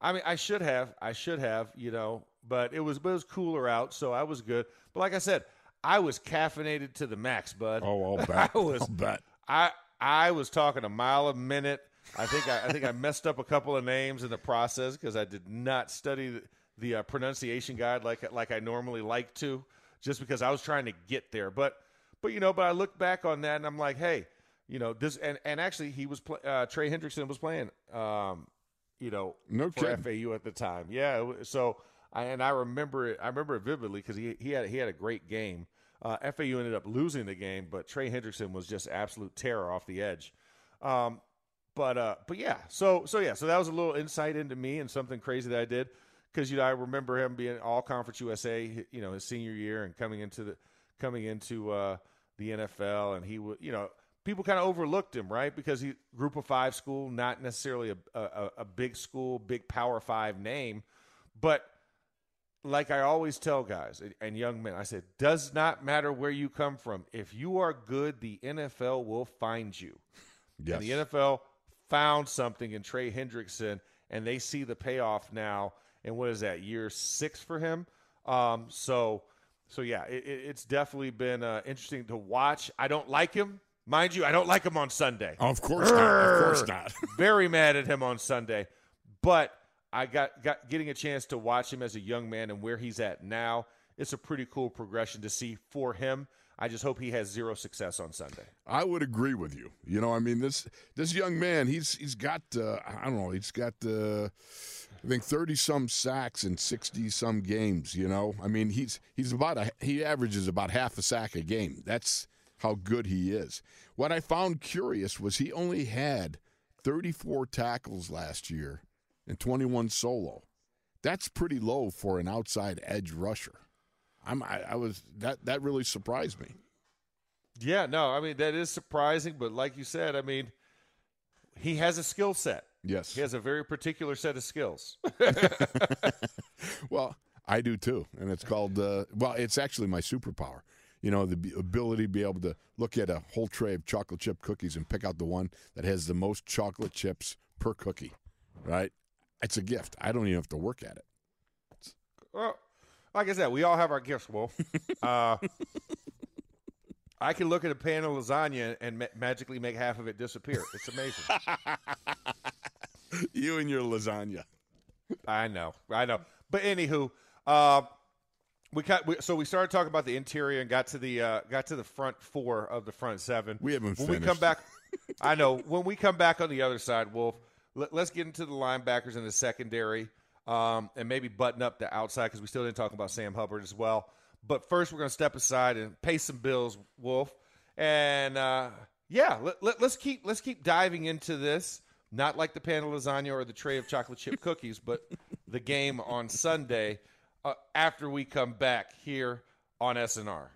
Speaker 3: I mean, I should have. I should have, you know, but it was but it was cooler out, so I was good. But like I said, I was caffeinated to the max, bud.
Speaker 2: Oh, I'll bet.
Speaker 3: I was
Speaker 2: I'll bet.
Speaker 3: I I was talking a mile a minute. I think I, I think I messed up a couple of names in the process because I did not study the, the uh, pronunciation guide like like I normally like to, just because I was trying to get there. But but you know, but I look back on that and I'm like, hey, you know this and and actually he was pl- uh, Trey Hendrickson was playing, um, you know,
Speaker 2: No
Speaker 3: for
Speaker 2: kidding.
Speaker 3: FAU at the time. Yeah, so I, and I remember it. I remember it vividly because he he had he had a great game. Uh, FAU ended up losing the game, but Trey Hendrickson was just absolute terror off the edge. Um, but uh, but yeah, so so yeah, so that was a little insight into me and something crazy that I did because you know I remember him being All Conference USA, you know, his senior year and coming into the coming into uh, the NFL, and he would you know people kind of overlooked him right because he group of five school, not necessarily a a, a big school, big Power Five name, but like I always tell guys and- young men, I said, does not matter where you come from. If you are good, the NFL will find you.
Speaker 2: Yes.
Speaker 3: And the NFL found something in Trey Hendrickson, and they see the payoff now. And what is that year six for him? Um, so, so yeah, it, it- it's definitely been uh, interesting to watch. I don't like him, mind you. I don't like him on Sunday.
Speaker 2: Of course not. Of course not.
Speaker 3: Very mad at him on Sunday, but I got got getting a chance to watch him as a young man and where he's at now. It's a pretty cool progression to see for him. I just hope he has zero success on Sunday.
Speaker 2: I would agree with you. You know, I mean this this young man, he's he's got uh, I don't know, he's got uh, I think thirty some sacks in sixty some games. You know, I mean he's he's about a he averages about half a sack a game. That's how good he is. What I found curious was he only had thirty four tackles last year and twenty one solo. That's pretty low for an outside edge rusher. I'm I, I was that that really surprised me.
Speaker 3: Yeah, no, I mean that is surprising, but like you said, I mean he has a skill set.
Speaker 2: Yes.
Speaker 3: He has a very particular set of skills.
Speaker 2: Well, I do too, and it's called. Uh, well, it's actually my superpower. You know, the ability to be able to look at a whole tray of chocolate chip cookies and pick out the one that has the most chocolate chips per cookie. Right? It's a gift. I don't even have to work at it.
Speaker 3: Well, like I said, we all have our gifts, Wolf. Uh, I can look at a pan of lasagna and ma- magically make half of it disappear. It's amazing.
Speaker 2: you and your lasagna.
Speaker 3: I know, I know. But anywho, uh, we, cut, we so we started talking about the interior and got to the uh, got to the front four of the front seven.
Speaker 2: We haven't
Speaker 3: when we come back. I know when we come back on the other side, Wolf. Let, us get into the linebackers and the secondary, um, and maybe button up the outside because we still didn't talk about Sam Hubbard as well. But first, we're going to step aside and pay some bills, Wolf. And uh, yeah, let, let, let's keep let's keep diving into this. Not like the pan of lasagna or the tray of chocolate chip cookies, but the game on Sunday uh, after we come back here on SNR.